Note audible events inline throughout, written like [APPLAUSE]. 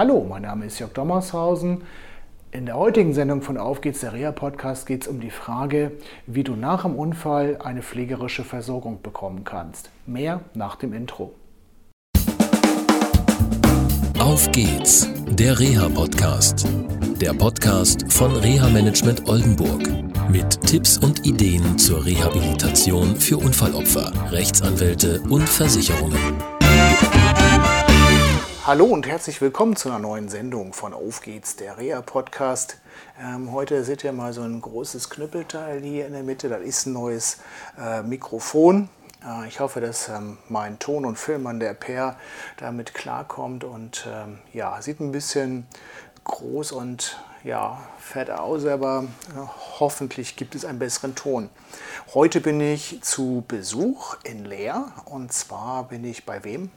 Hallo, mein Name ist Jörg Dommershausen. In der heutigen Sendung von Auf geht's, der Reha-Podcast, geht es um die Frage, wie du nach dem Unfall eine pflegerische Versorgung bekommen kannst. Mehr nach dem Intro. Auf geht's, der Reha-Podcast. Der Podcast von Reha-Management Oldenburg. Mit Tipps und Ideen zur Rehabilitation für Unfallopfer, Rechtsanwälte und Versicherungen. Hallo und herzlich willkommen zu einer neuen Sendung von Auf geht's, der Reha-Podcast. Ähm, heute seht ihr mal so ein großes Knüppelteil hier in der Mitte. Das ist ein neues äh, Mikrofon. Äh, ich hoffe, dass ähm, mein Ton- und Filmmann, der Per, damit klarkommt. Und ähm, ja, sieht ein bisschen groß und ja, fett aus, aber äh, hoffentlich gibt es einen besseren Ton. Heute bin ich zu Besuch in Leer und zwar bin ich bei wem?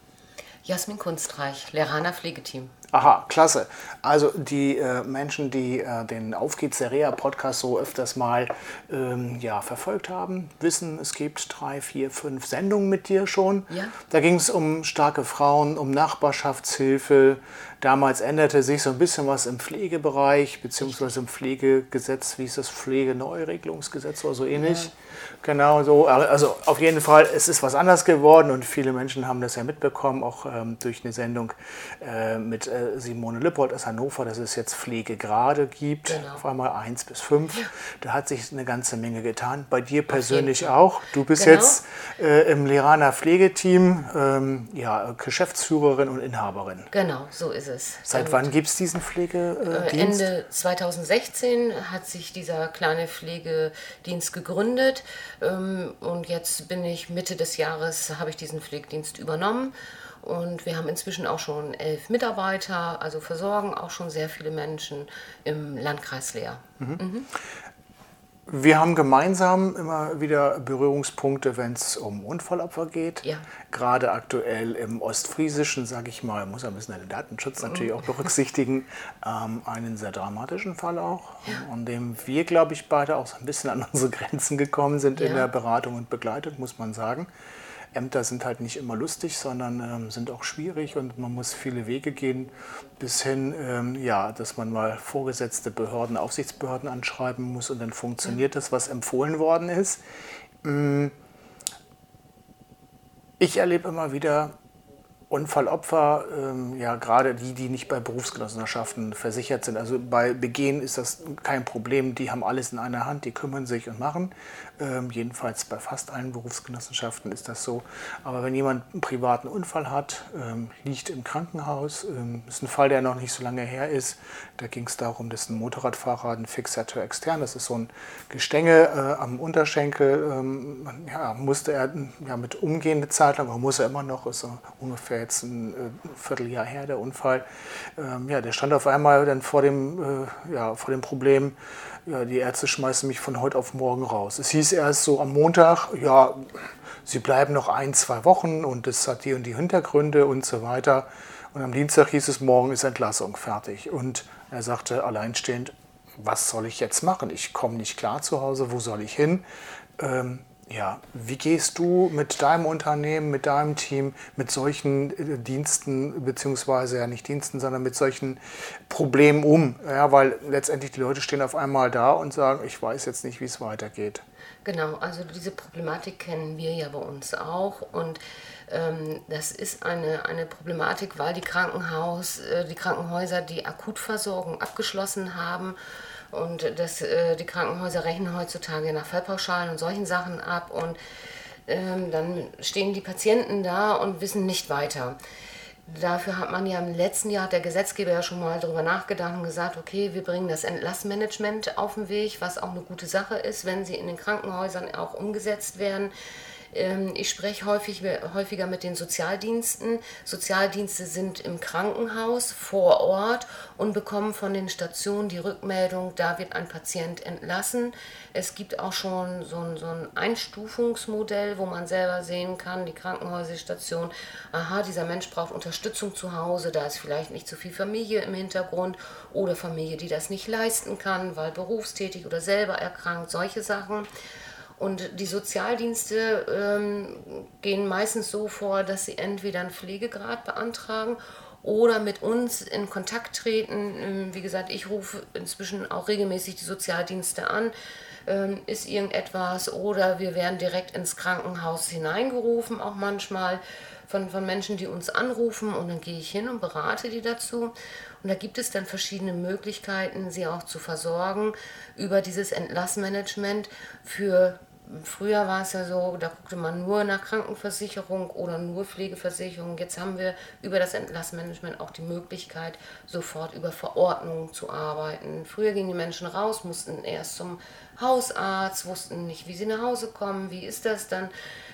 Jasmin Kunstreich, Lerana Pflegeteam. Aha, klasse. Also die äh, Menschen, die äh, den Auf geht's der Reha Podcast so öfters mal ähm, ja, verfolgt haben, wissen, es gibt drei, vier, fünf Sendungen mit dir schon. Ja. Da ging es um starke Frauen, um Nachbarschaftshilfe. Damals änderte sich so ein bisschen was im Pflegebereich, beziehungsweise im Pflegegesetz, wie ist das, Pflegeneuregelungsgesetz oder so ähnlich. Ja. Genau so. Also auf jeden Fall, es ist was anders geworden und viele Menschen haben das ja mitbekommen, auch ähm, durch eine Sendung äh, mit äh, Simone Lippold aus Hannover, dass es jetzt Pflegegrade gibt, genau. auf einmal eins bis fünf. Ja. Da hat sich eine ganze Menge getan. Bei dir persönlich auch. Du bist genau. jetzt äh, im Leraner Pflegeteam, ähm, ja, Geschäftsführerin und Inhaberin. Genau, so ist es. Seit wann gibt es diesen Pflegedienst? Äh, Ende 2016 hat sich dieser kleine Pflegedienst gegründet. Ähm, und jetzt bin ich Mitte des Jahres, habe ich diesen Pflegedienst übernommen. Und wir haben inzwischen auch schon elf Mitarbeiter, also versorgen auch schon sehr viele Menschen im Landkreis Leer. Mhm. Mhm. Wir haben gemeinsam immer wieder Berührungspunkte, wenn es um Unfallopfer geht. Ja. Gerade aktuell im Ostfriesischen, sage ich mal, muss ein bisschen den Datenschutz natürlich auch berücksichtigen, [LAUGHS] ähm, einen sehr dramatischen Fall auch, ja. an dem wir, glaube ich, beide auch so ein bisschen an unsere Grenzen gekommen sind ja. in der Beratung und Begleitung, muss man sagen. Ämter sind halt nicht immer lustig, sondern ähm, sind auch schwierig und man muss viele Wege gehen, bis hin, ähm, ja, dass man mal vorgesetzte Behörden, Aufsichtsbehörden anschreiben muss und dann funktioniert das, was empfohlen worden ist. Mm. Ich erlebe immer wieder, Unfallopfer, ähm, ja gerade die, die nicht bei Berufsgenossenschaften versichert sind. Also bei Begehen ist das kein Problem, die haben alles in einer Hand, die kümmern sich und machen. Ähm, jedenfalls bei fast allen Berufsgenossenschaften ist das so. Aber wenn jemand einen privaten Unfall hat, ähm, liegt im Krankenhaus, ähm, ist ein Fall, der noch nicht so lange her ist. Da ging es darum, dass ein Motorradfahrer ein Fixator extern, das ist so ein Gestänge äh, am Unterschenkel, ähm, ja, musste er ja, mit umgehen eine Zeit lang, aber muss er immer noch, ist so ungefähr jetzt ein äh, Vierteljahr her, der Unfall. Ähm, ja, der stand auf einmal dann vor dem, äh, ja, vor dem Problem, ja, die Ärzte schmeißen mich von heute auf morgen raus. Es hieß erst so am Montag, ja, sie bleiben noch ein, zwei Wochen und es hat die und die Hintergründe und so weiter. Und am Dienstag hieß es, morgen ist Entlassung fertig. Und er sagte alleinstehend, was soll ich jetzt machen? Ich komme nicht klar zu Hause, wo soll ich hin? Ähm, ja, wie gehst du mit deinem Unternehmen, mit deinem Team, mit solchen äh, Diensten, beziehungsweise ja nicht Diensten, sondern mit solchen Problemen um? Ja, weil letztendlich die Leute stehen auf einmal da und sagen, ich weiß jetzt nicht, wie es weitergeht. Genau, also diese Problematik kennen wir ja bei uns auch und ähm, das ist eine, eine Problematik, weil die, Krankenhaus, äh, die Krankenhäuser die Akutversorgung abgeschlossen haben und das, äh, die Krankenhäuser rechnen heutzutage nach Fallpauschalen und solchen Sachen ab. Und ähm, dann stehen die Patienten da und wissen nicht weiter. Dafür hat man ja im letzten Jahr, der Gesetzgeber ja schon mal darüber nachgedacht und gesagt, okay, wir bringen das Entlassmanagement auf den Weg, was auch eine gute Sache ist, wenn sie in den Krankenhäusern auch umgesetzt werden. Ähm, ich spreche häufig, häufiger mit den Sozialdiensten. Sozialdienste sind im Krankenhaus vor Ort und bekommen von den Stationen die Rückmeldung, da wird ein Patient entlassen. Es gibt auch schon so ein, so ein Einstufungsmodell, wo man selber sehen kann, die Krankenhausstation, aha, dieser Mensch braucht Unterstützung zu Hause, da ist vielleicht nicht so viel Familie im Hintergrund oder Familie, die das nicht leisten kann, weil berufstätig oder selber erkrankt, solche Sachen. Und die Sozialdienste ähm, gehen meistens so vor, dass sie entweder einen Pflegegrad beantragen oder mit uns in Kontakt treten. Ähm, wie gesagt, ich rufe inzwischen auch regelmäßig die Sozialdienste an. Ähm, ist irgendetwas oder wir werden direkt ins Krankenhaus hineingerufen, auch manchmal von, von Menschen, die uns anrufen und dann gehe ich hin und berate die dazu. Und da gibt es dann verschiedene Möglichkeiten, sie auch zu versorgen über dieses Entlassmanagement für Früher war es ja so, da guckte man nur nach Krankenversicherung oder nur Pflegeversicherung. Jetzt haben wir über das Entlassmanagement auch die Möglichkeit, sofort über Verordnungen zu arbeiten. Früher gingen die Menschen raus, mussten erst zum Hausarzt, wussten nicht, wie sie nach Hause kommen, wie ist das dann,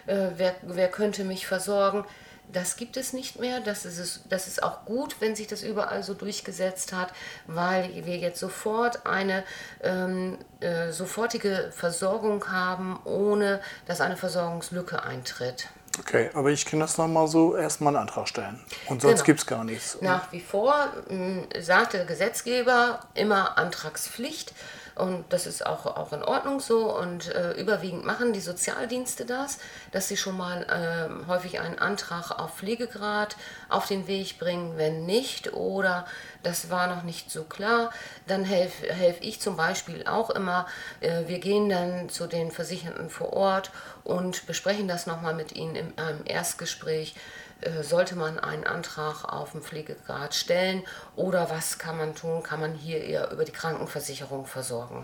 äh, wer, wer könnte mich versorgen. Das gibt es nicht mehr. Das ist, das ist auch gut, wenn sich das überall so durchgesetzt hat, weil wir jetzt sofort eine ähm, äh, sofortige Versorgung haben, ohne dass eine Versorgungslücke eintritt. Okay, aber ich kann das nochmal so erstmal einen Antrag stellen. Und sonst genau. gibt es gar nichts. Nach wie vor mh, sagt der Gesetzgeber immer Antragspflicht. Und das ist auch, auch in Ordnung so. Und äh, überwiegend machen die Sozialdienste das, dass sie schon mal äh, häufig einen Antrag auf Pflegegrad auf den Weg bringen. Wenn nicht oder das war noch nicht so klar, dann helfe helf ich zum Beispiel auch immer. Äh, wir gehen dann zu den Versicherten vor Ort und besprechen das nochmal mit ihnen in einem Erstgespräch sollte man einen Antrag auf den Pflegegrad stellen oder was kann man tun? Kann man hier eher über die Krankenversicherung versorgen?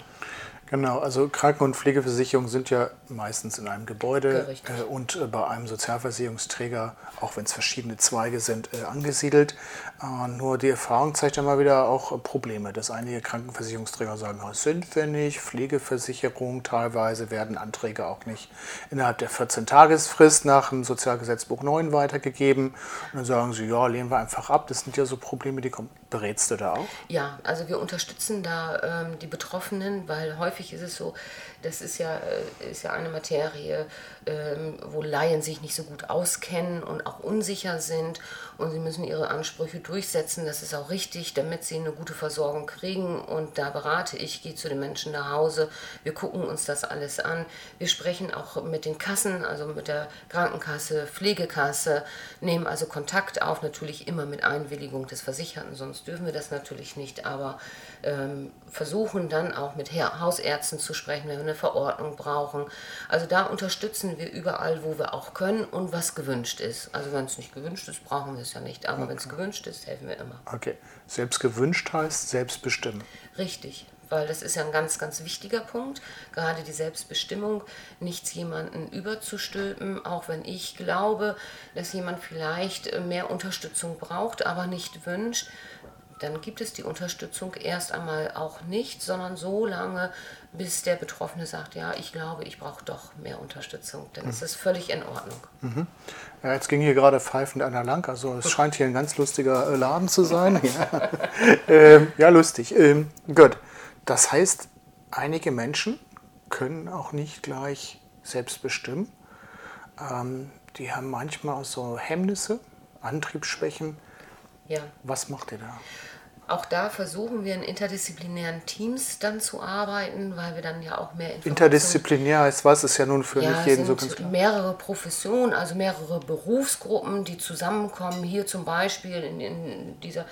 Genau, also Kranken- und Pflegeversicherungen sind ja meistens in einem Gebäude äh, und äh, bei einem Sozialversicherungsträger, auch wenn es verschiedene Zweige sind, äh, angesiedelt. Äh, nur die Erfahrung zeigt immer wieder auch Probleme, dass einige Krankenversicherungsträger sagen, das sind wir nicht, Pflegeversicherung, teilweise werden Anträge auch nicht innerhalb der 14-Tagesfrist nach dem Sozialgesetzbuch 9 weitergegeben. Und dann sagen sie, ja, lehnen wir einfach ab. Das sind ja so Probleme, die kommen. Berätst du da auch? Ja, also wir unterstützen da ähm, die Betroffenen, weil häufig ist es so, das ist ja, äh, ist ja eine Materie, ähm, wo Laien sich nicht so gut auskennen und auch unsicher sind und sie müssen ihre Ansprüche durchsetzen. Das ist auch richtig, damit sie eine gute Versorgung kriegen. Und da berate ich, gehe zu den Menschen nach Hause. Wir gucken uns das alles an. Wir sprechen auch mit den Kassen, also mit der Krankenkasse, Pflegekasse, nehmen also Kontakt auf, natürlich immer mit Einwilligung des Versicherten, sonst dürfen wir das natürlich nicht. Aber ähm, versuchen dann auch mit Hausärzten zu sprechen, wenn wir eine Verordnung brauchen. Also da unterstützen wir überall, wo wir auch können und was gewünscht ist. Also wenn es nicht gewünscht ist, brauchen wir es ja nicht. Aber okay. wenn es gewünscht ist, helfen wir immer. Okay. Selbst gewünscht heißt selbstbestimmen. Richtig weil das ist ja ein ganz, ganz wichtiger Punkt, gerade die Selbstbestimmung, nichts jemanden überzustülpen, auch wenn ich glaube, dass jemand vielleicht mehr Unterstützung braucht, aber nicht wünscht, dann gibt es die Unterstützung erst einmal auch nicht, sondern so lange, bis der Betroffene sagt, ja, ich glaube, ich brauche doch mehr Unterstützung. Dann mhm. ist es völlig in Ordnung. Mhm. Ja, jetzt ging hier gerade pfeifend einer lang, also es scheint hier ein ganz lustiger äh, Laden zu sein. [LAUGHS] ja. Ähm, ja, lustig. Ähm, gut. Das heißt, einige Menschen können auch nicht gleich selbst bestimmen. Ähm, die haben manchmal auch so Hemmnisse, Antriebsschwächen. Ja. Was macht ihr da? Auch da versuchen wir in interdisziplinären Teams dann zu arbeiten, weil wir dann ja auch mehr. Interdisziplinär heißt was? Ist ja nun für ja, nicht jeden so ganz klar. mehrere Professionen, also mehrere Berufsgruppen, die zusammenkommen. Hier zum Beispiel in, in dieser,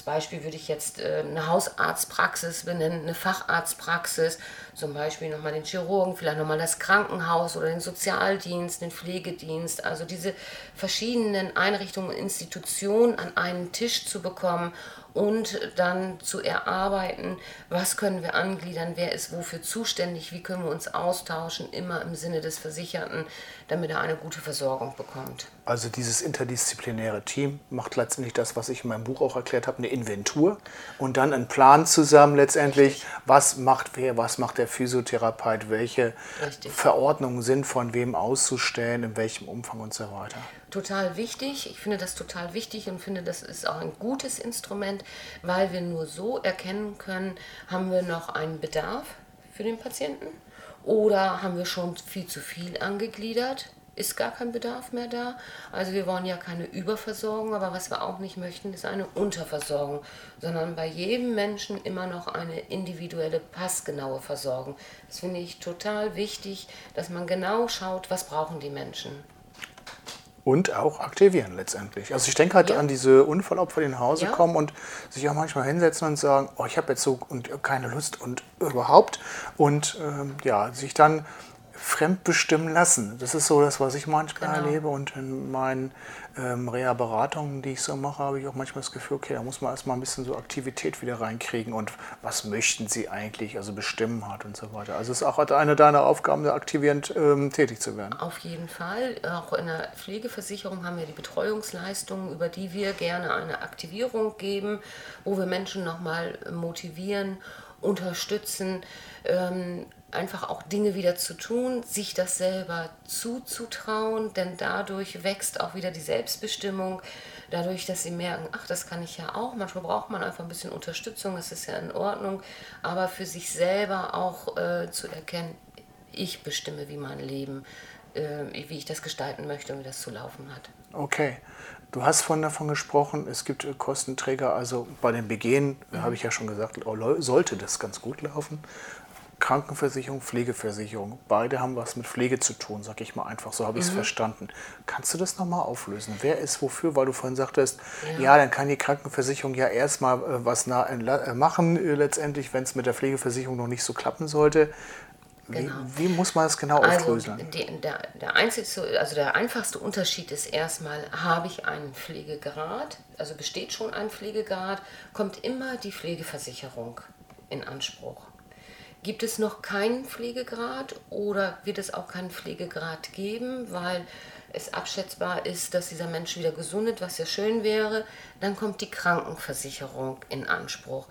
als Beispiel würde ich jetzt äh, eine Hausarztpraxis benennen, eine Facharztpraxis, zum Beispiel nochmal den Chirurgen, vielleicht nochmal das Krankenhaus oder den Sozialdienst, den Pflegedienst. Also diese verschiedenen Einrichtungen, Institutionen an einen Tisch zu bekommen und dann zu erarbeiten, was können wir angliedern, wer ist wofür zuständig, wie können wir uns austauschen, immer im Sinne des Versicherten, damit er eine gute Versorgung bekommt. Also dieses interdisziplinäre Team macht letztendlich das, was ich in meinem Buch auch erklärt habe, eine Inventur und dann einen Plan zusammen letztendlich, was macht wer, was macht der Physiotherapeut, welche Richtig. Verordnungen sind von wem auszustellen, in welchem Umfang und so weiter total wichtig. Ich finde das total wichtig und finde, das ist auch ein gutes Instrument, weil wir nur so erkennen können, haben wir noch einen Bedarf für den Patienten oder haben wir schon viel zu viel angegliedert. Ist gar kein Bedarf mehr da. Also wir wollen ja keine Überversorgung, aber was wir auch nicht möchten, ist eine Unterversorgung, sondern bei jedem Menschen immer noch eine individuelle, passgenaue Versorgung. Das finde ich total wichtig, dass man genau schaut, was brauchen die Menschen. und auch aktivieren letztendlich. Also ich denke halt Ja. an diese Unfallopfer, die nach Hause Ja. kommen und sich auch manchmal hinsetzen und sagen, oh, ich habe jetzt so und keine Lust und überhaupt und ähm, ja, sich dann fremdbestimmen lassen. Das ist so das, was ich manchmal Genau. erlebe und in meinen ähm, Reha-Beratungen, die ich so mache, habe ich auch manchmal das Gefühl, okay, da muss man erstmal ein bisschen so Aktivität wieder reinkriegen und was möchten sie eigentlich, also bestimmen hat und so weiter. Also es ist auch eine deiner Aufgaben, da aktivierend ähm, tätig zu werden. Auf jeden Fall. Auch in der Pflegeversicherung haben wir die Betreuungsleistungen, über die wir gerne eine Aktivierung geben, wo wir Menschen nochmal motivieren, unterstützen, ähm, einfach auch Dinge wieder zu tun, sich das selber zuzutrauen, denn dadurch wächst auch wieder die Selbstbestimmung. Dadurch, dass sie merken, ach, das kann ich ja auch. Manchmal braucht man einfach ein bisschen Unterstützung, das ist ja in Ordnung. Aber für sich selber auch äh, zu erkennen, ich bestimme, wie mein Leben, äh, wie ich das gestalten möchte und wie das zu laufen hat. Okay. Du hast vorhin davon gesprochen, es gibt äh, Kostenträger, also bei den BGen, da habe ich ja schon gesagt, oh, sollte das ganz gut laufen. Krankenversicherung, Pflegeversicherung, beide haben was mit Pflege zu tun, sag ich mal einfach, so habe ich es verstanden. Kannst du das nochmal auflösen? Wer ist wofür? Weil du vorhin sagtest, ja, Ja. dann kann die Krankenversicherung ja erstmal äh, was entla- äh, machen, äh, letztendlich, wenn es mit der Pflegeversicherung noch nicht so klappen sollte. Wie, Genau. wie muss man das genau Also auflösen? die, der, der, einzigste, also der einfachste Unterschied ist erstmal, habe ich einen Pflegegrad, also besteht schon ein Pflegegrad, kommt immer die Pflegeversicherung in Anspruch. Gibt es noch keinen Pflegegrad oder wird es auch keinen Pflegegrad geben, weil es abschätzbar ist, dass dieser Mensch wieder gesundet, was ja schön wäre, dann kommt die Krankenversicherung in Anspruch.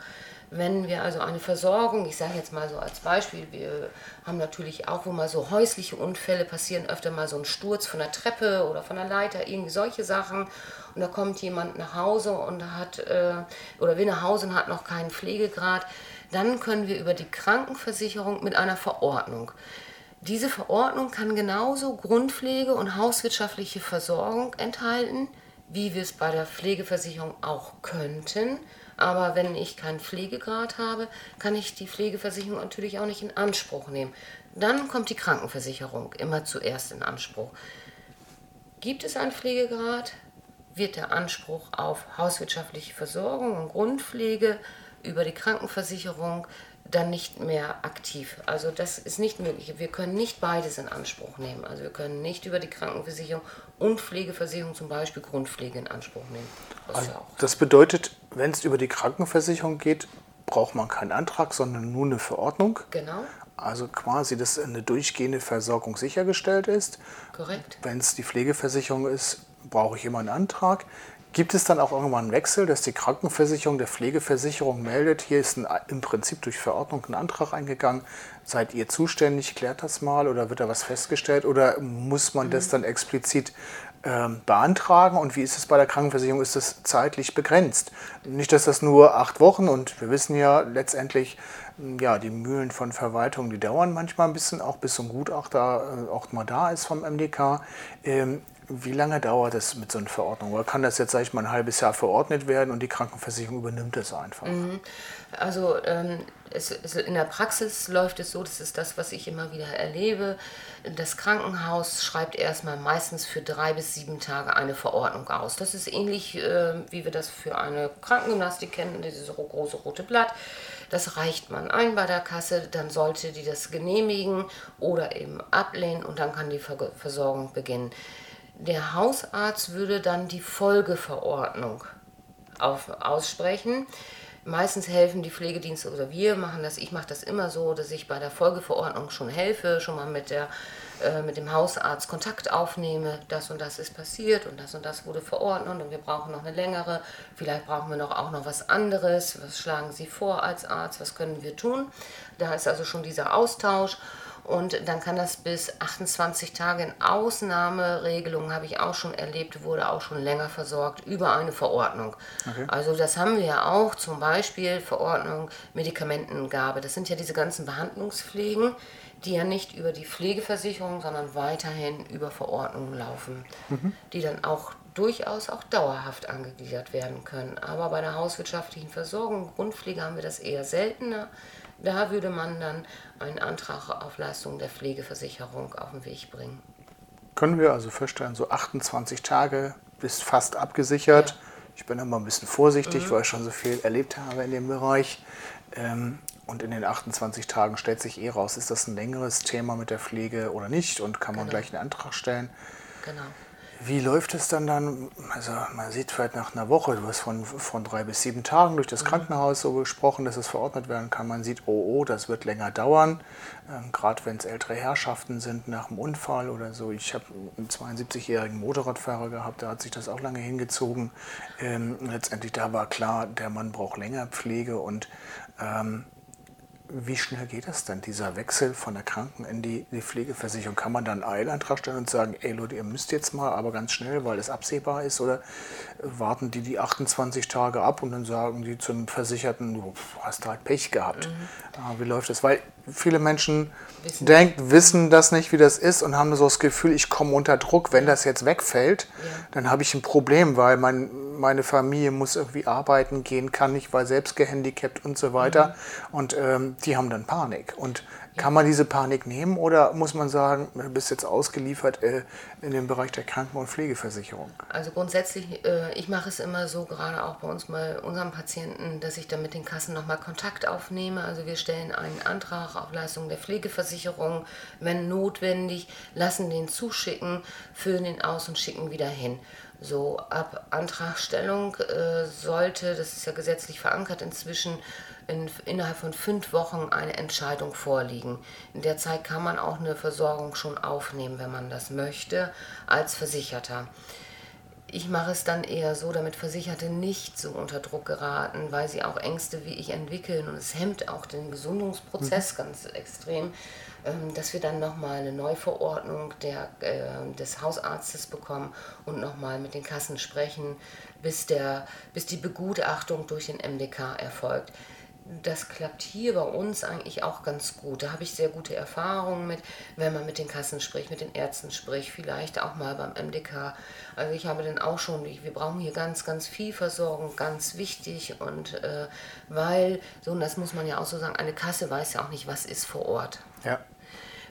Wenn wir also eine Versorgung, ich sage jetzt mal so als Beispiel, wir haben natürlich auch, wo mal so häusliche Unfälle passieren, öfter mal so ein Sturz von der Treppe oder von der Leiter, irgendwie solche Sachen. Und da kommt jemand nach Hause und hat, äh, oder will nach Hause und hat noch keinen Pflegegrad, dann können wir über die Krankenversicherung mit einer Verordnung. Diese Verordnung kann genauso Grundpflege und hauswirtschaftliche Versorgung enthalten, wie wir es bei der Pflegeversicherung auch könnten. Aber wenn ich keinen Pflegegrad habe, kann ich die Pflegeversicherung natürlich auch nicht in Anspruch nehmen. Dann kommt die Krankenversicherung immer zuerst in Anspruch. Gibt es einen Pflegegrad, wird der Anspruch auf hauswirtschaftliche Versorgung und Grundpflege über die Krankenversicherung dann nicht mehr aktiv. Also das ist nicht möglich. Wir können nicht beides in Anspruch nehmen. Also wir können nicht über die Krankenversicherung und Pflegeversicherung zum Beispiel Grundpflege in Anspruch nehmen. Das Das bedeutet, wenn es über die Krankenversicherung geht, braucht man keinen Antrag, sondern nur eine Verordnung. genau Also quasi, dass eine durchgehende Versorgung sichergestellt ist. korrekt. Wenn es die Pflegeversicherung ist, brauche ich immer einen Antrag. Gibt es dann auch irgendwann einen Wechsel, dass die Krankenversicherung der Pflegeversicherung meldet, hier ist ein, im Prinzip durch Verordnung ein Antrag eingegangen, seid ihr zuständig, klärt das mal oder wird da was festgestellt oder muss man das dann explizit ähm, beantragen und wie ist es bei der Krankenversicherung? Ist das zeitlich begrenzt? Nicht, dass das nur acht Wochen und wir wissen ja letztendlich, m, ja, die Mühlen von Verwaltung, die dauern manchmal ein bisschen, auch bis so ein Gutachter äh, auch mal da ist vom MDK. Ähm, wie lange dauert es mit so einer Verordnung? Oder kann das jetzt, sag ich mal, ein halbes Jahr verordnet werden und die Krankenversicherung übernimmt es einfach? Also ähm, es, es, in der Praxis läuft es so, das ist das, was ich immer wieder erlebe. Das Krankenhaus schreibt erstmal meistens für drei bis sieben Tage eine Verordnung aus. Das ist ähnlich, äh, wie wir das für eine Krankengymnastik kennen, dieses ro- große rote Blatt. Das reicht man ein bei der Kasse, dann sollte die das genehmigen oder eben ablehnen und dann kann die Ver Versorgung beginnen. Der Hausarzt würde dann die Folgeverordnung auf, aussprechen. Meistens helfen die Pflegedienste oder wir machen das. Ich mache das immer so, dass ich bei der Folgeverordnung schon helfe, schon mal mit, der, äh, mit dem Hausarzt Kontakt aufnehme. Das und das ist passiert und das und das wurde verordnet und wir brauchen noch eine längere. Vielleicht brauchen wir noch auch noch was anderes. Was schlagen Sie vor als Arzt? Was können wir tun? Da ist also schon dieser Austausch. Und dann kann das bis 28 Tage in Ausnahmeregelungen, habe ich auch schon erlebt, wurde auch schon länger versorgt über eine Verordnung. Also das haben wir ja auch, zum Beispiel Verordnung Medikamentengabe. Das sind ja diese ganzen Behandlungspflegen, die ja nicht über die Pflegeversicherung, sondern weiterhin über Verordnungen laufen, die dann auch durchaus auch dauerhaft angegliedert werden können. Aber bei der hauswirtschaftlichen Versorgung, Grundpflege haben wir das eher seltener. Da würde man dann einen Antrag auf Leistung der Pflegeversicherung auf den Weg bringen. können wir also feststellen, so 28 Tage bist fast abgesichert. Ja. Ich bin immer ein bisschen vorsichtig, mhm. weil ich schon so viel erlebt habe in dem Bereich. Ähm, und in den 28 Tagen stellt sich eh raus, ist das ein längeres Thema mit der Pflege oder nicht und kann man genau. gleich einen Antrag stellen. Genau. Wie läuft es dann dann? Also man sieht vielleicht nach einer Woche, du hast von, von drei bis sieben Tagen durch das mhm. Krankenhaus so gesprochen, dass es verordnet werden kann. Man sieht, oh, oh, das wird länger dauern. Ähm, Gerade wenn es ältere Herrschaften sind nach einem Unfall oder so. Ich habe einen 72-jährigen Motorradfahrer gehabt, da hat sich das auch lange hingezogen. Ähm, letztendlich da war klar, der Mann braucht länger Pflege und ähm, wie schnell geht das dann, dieser Wechsel von der Kranken- in die, die, Pflegeversicherung? Kann man dann einen Eilantrag stellen und sagen, ey Leute, ihr müsst jetzt mal, aber ganz schnell, weil es absehbar ist? Oder warten die die 28 Tage ab und dann sagen die zum Versicherten, du hast halt Pech gehabt? Mhm. Ah, wie läuft das? Weil viele Menschen wissen. denken, wissen das nicht, wie das ist und haben so das Gefühl, ich komme unter Druck. Wenn das jetzt wegfällt, ja. dann habe ich ein Problem, weil mein, meine Familie muss irgendwie arbeiten gehen, kann nicht, weil selbst gehandicapt und so weiter. Mhm. Und ähm, die haben dann Panik. Und kann man diese Panik nehmen oder muss man sagen, du bist jetzt ausgeliefert äh, in dem Bereich der Kranken- und Pflegeversicherung? Also grundsätzlich, äh, ich mache es immer so, gerade auch bei uns bei unseren Patienten, dass ich dann mit den Kassen nochmal Kontakt aufnehme. Also wir stellen einen Antrag auf Leistung der Pflegeversicherung, wenn notwendig, lassen den zuschicken, füllen den aus und schicken wieder hin. So ab Antragstellung äh, sollte, das ist ja gesetzlich verankert inzwischen, in, innerhalb von fünf Wochen eine Entscheidung vorliegen. In der Zeit kann man auch eine Versorgung schon aufnehmen, wenn man das möchte, als Versicherter. Ich mache es dann eher so, damit Versicherte nicht so unter Druck geraten, weil sie auch Ängste wie ich entwickeln und es hemmt auch den Gesundungsprozess mhm. ganz extrem, dass wir dann nochmal eine Neuverordnung der, äh, des Hausarztes bekommen und nochmal mit den Kassen sprechen, bis, der, bis die Begutachtung durch den MDK erfolgt das klappt hier bei uns eigentlich auch ganz gut. Da habe ich sehr gute Erfahrungen mit, wenn man mit den Kassen spricht, mit den Ärzten spricht, vielleicht auch mal beim MDK. Also ich habe dann auch schon, wir brauchen hier ganz, ganz viel Versorgung, ganz wichtig. Und äh, weil, so, und das muss man ja auch so sagen, eine Kasse weiß ja auch nicht, was ist vor Ort. Ja.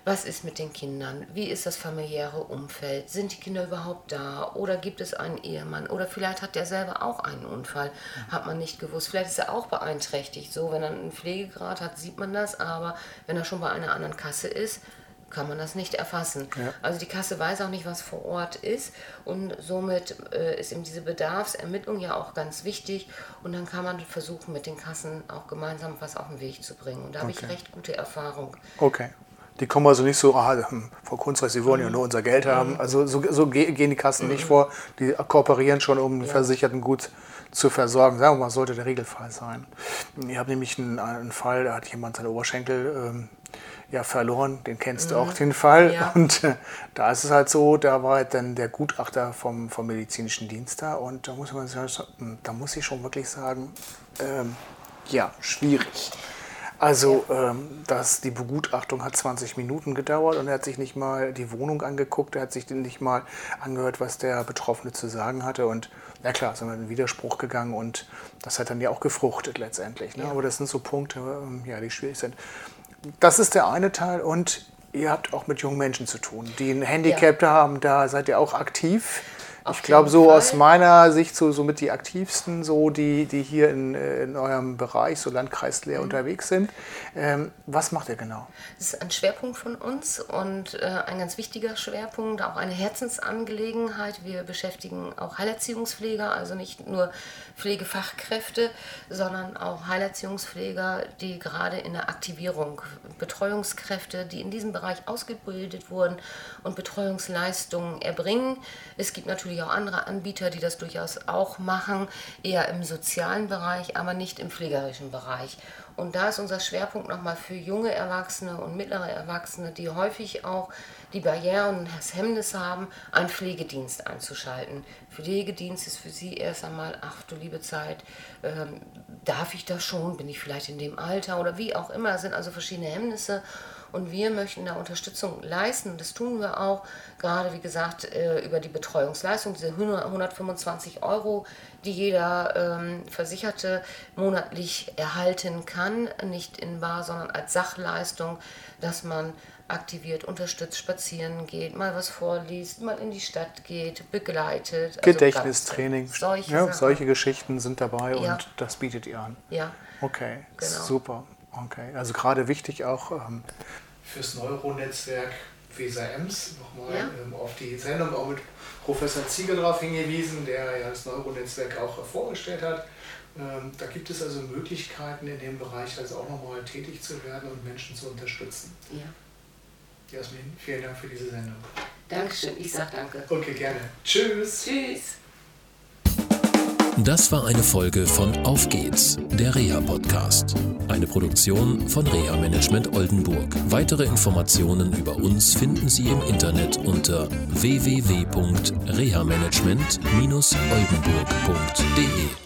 Was ist mit den Kindern? Wie ist das familiäre Umfeld? Sind die Kinder überhaupt da? Oder gibt es einen Ehemann? Oder vielleicht hat der selber auch einen Unfall, hat man nicht gewusst. Vielleicht ist er auch beeinträchtigt. So, wenn er einen Pflegegrad hat, sieht man das, aber wenn er schon bei einer anderen Kasse ist, kann man das nicht erfassen. Ja. Also die Kasse weiß auch nicht, was vor Ort ist und somit äh, ist eben diese Bedarfsermittlung ja auch ganz wichtig und dann kann man versuchen, mit den Kassen auch gemeinsam was auf den Weg zu bringen. Und da okay. habe ich recht gute Erfahrung. Okay. Die kommen also nicht so, ah, hm, Frau Kunstreich, Sie wollen ja nur unser Geld haben. Mhm. Also so, so gehen die Kassen nicht mhm. vor. Die kooperieren schon, um den Versicherten gut zu versorgen. Sagen wir mal, sollte der Regelfall sein. Ich habe nämlich einen, einen, Fall, da hat jemand seine Oberschenkel ähm, ja, verloren. Den kennst mhm. du auch, den Fall. Ja. [LAUGHS] Und äh, da ist es halt so, da war halt dann der Gutachter vom, vom medizinischen Dienst da. Und da muss, man, da muss ich schon wirklich sagen, ähm, ja, schwierig. Also ähm, das, die Begutachtung hat 20 Minuten gedauert und er hat sich nicht mal die Wohnung angeguckt, er hat sich nicht mal angehört, was der Betroffene zu sagen hatte. Und na klar, sind wir in den Widerspruch gegangen und das hat dann ja auch gefruchtet letztendlich. Ne? Ja. Aber das sind so Punkte, ähm, ja, die schwierig sind. Das ist der eine Teil und ihr habt auch mit jungen Menschen zu tun, die ein Handicap ja. haben, da seid ihr auch aktiv ich glaube, so Fall. aus meiner Sicht so, so mit die aktivsten, so die, die hier in, in eurem Bereich, so Landkreis leer mhm. unterwegs sind. Ähm, was macht ihr genau? Das ist ein Schwerpunkt von uns und äh, ein ganz wichtiger Schwerpunkt, auch eine Herzensangelegenheit. Wir beschäftigen auch Heilerziehungspfleger, also nicht nur Pflegefachkräfte, sondern auch Heilerziehungspfleger, die gerade in der Aktivierung, Betreuungskräfte, die in diesem Bereich ausgebildet wurden und Betreuungsleistungen erbringen. Es gibt natürlich auch andere Anbieter, die das durchaus auch machen, eher im sozialen Bereich, aber nicht im pflegerischen Bereich. Und da ist unser Schwerpunkt nochmal für junge Erwachsene und mittlere Erwachsene, die häufig auch die Barrieren und das Hemmnis haben, einen Pflegedienst einzuschalten. Pflegedienst ist für sie erst einmal, ach du liebe Zeit, ähm, darf ich das schon? Bin ich vielleicht in dem Alter oder wie auch immer? Es sind also verschiedene Hemmnisse. Und wir möchten da Unterstützung leisten. Das tun wir auch, gerade wie gesagt, äh, über die Betreuungsleistung, diese 125 Euro, die jeder ähm, Versicherte monatlich erhalten kann, nicht in Bar, sondern als Sachleistung, dass man aktiviert, unterstützt, spazieren geht, mal was vorliest, mal in die Stadt geht, begleitet. Also Gedächtnistraining. Solche, ja, solche Geschichten sind dabei Ja. und das bietet ihr an. Ja, Okay, Genau. super. Okay, also gerade wichtig auch ähm, fürs Neuronetzwerk Weser Ems nochmal Ja. ähm, auf die Sendung auch mit Professor Ziegel darauf hingewiesen, der ja das Neuronetzwerk auch vorgestellt hat. Ähm, da gibt es also Möglichkeiten in dem Bereich also auch nochmal tätig zu werden und Menschen zu unterstützen. ja. Jasmin, vielen Dank für diese Sendung. Dankeschön, ich sag danke. Okay, gerne. Tschüss. Tschüss. Das war eine Folge von Auf geht's, der Reha-Podcast. Eine Produktion von Reha Management Oldenburg. Weitere Informationen über uns finden Sie im Internet unter www.rehamanagement-oldenburg.de.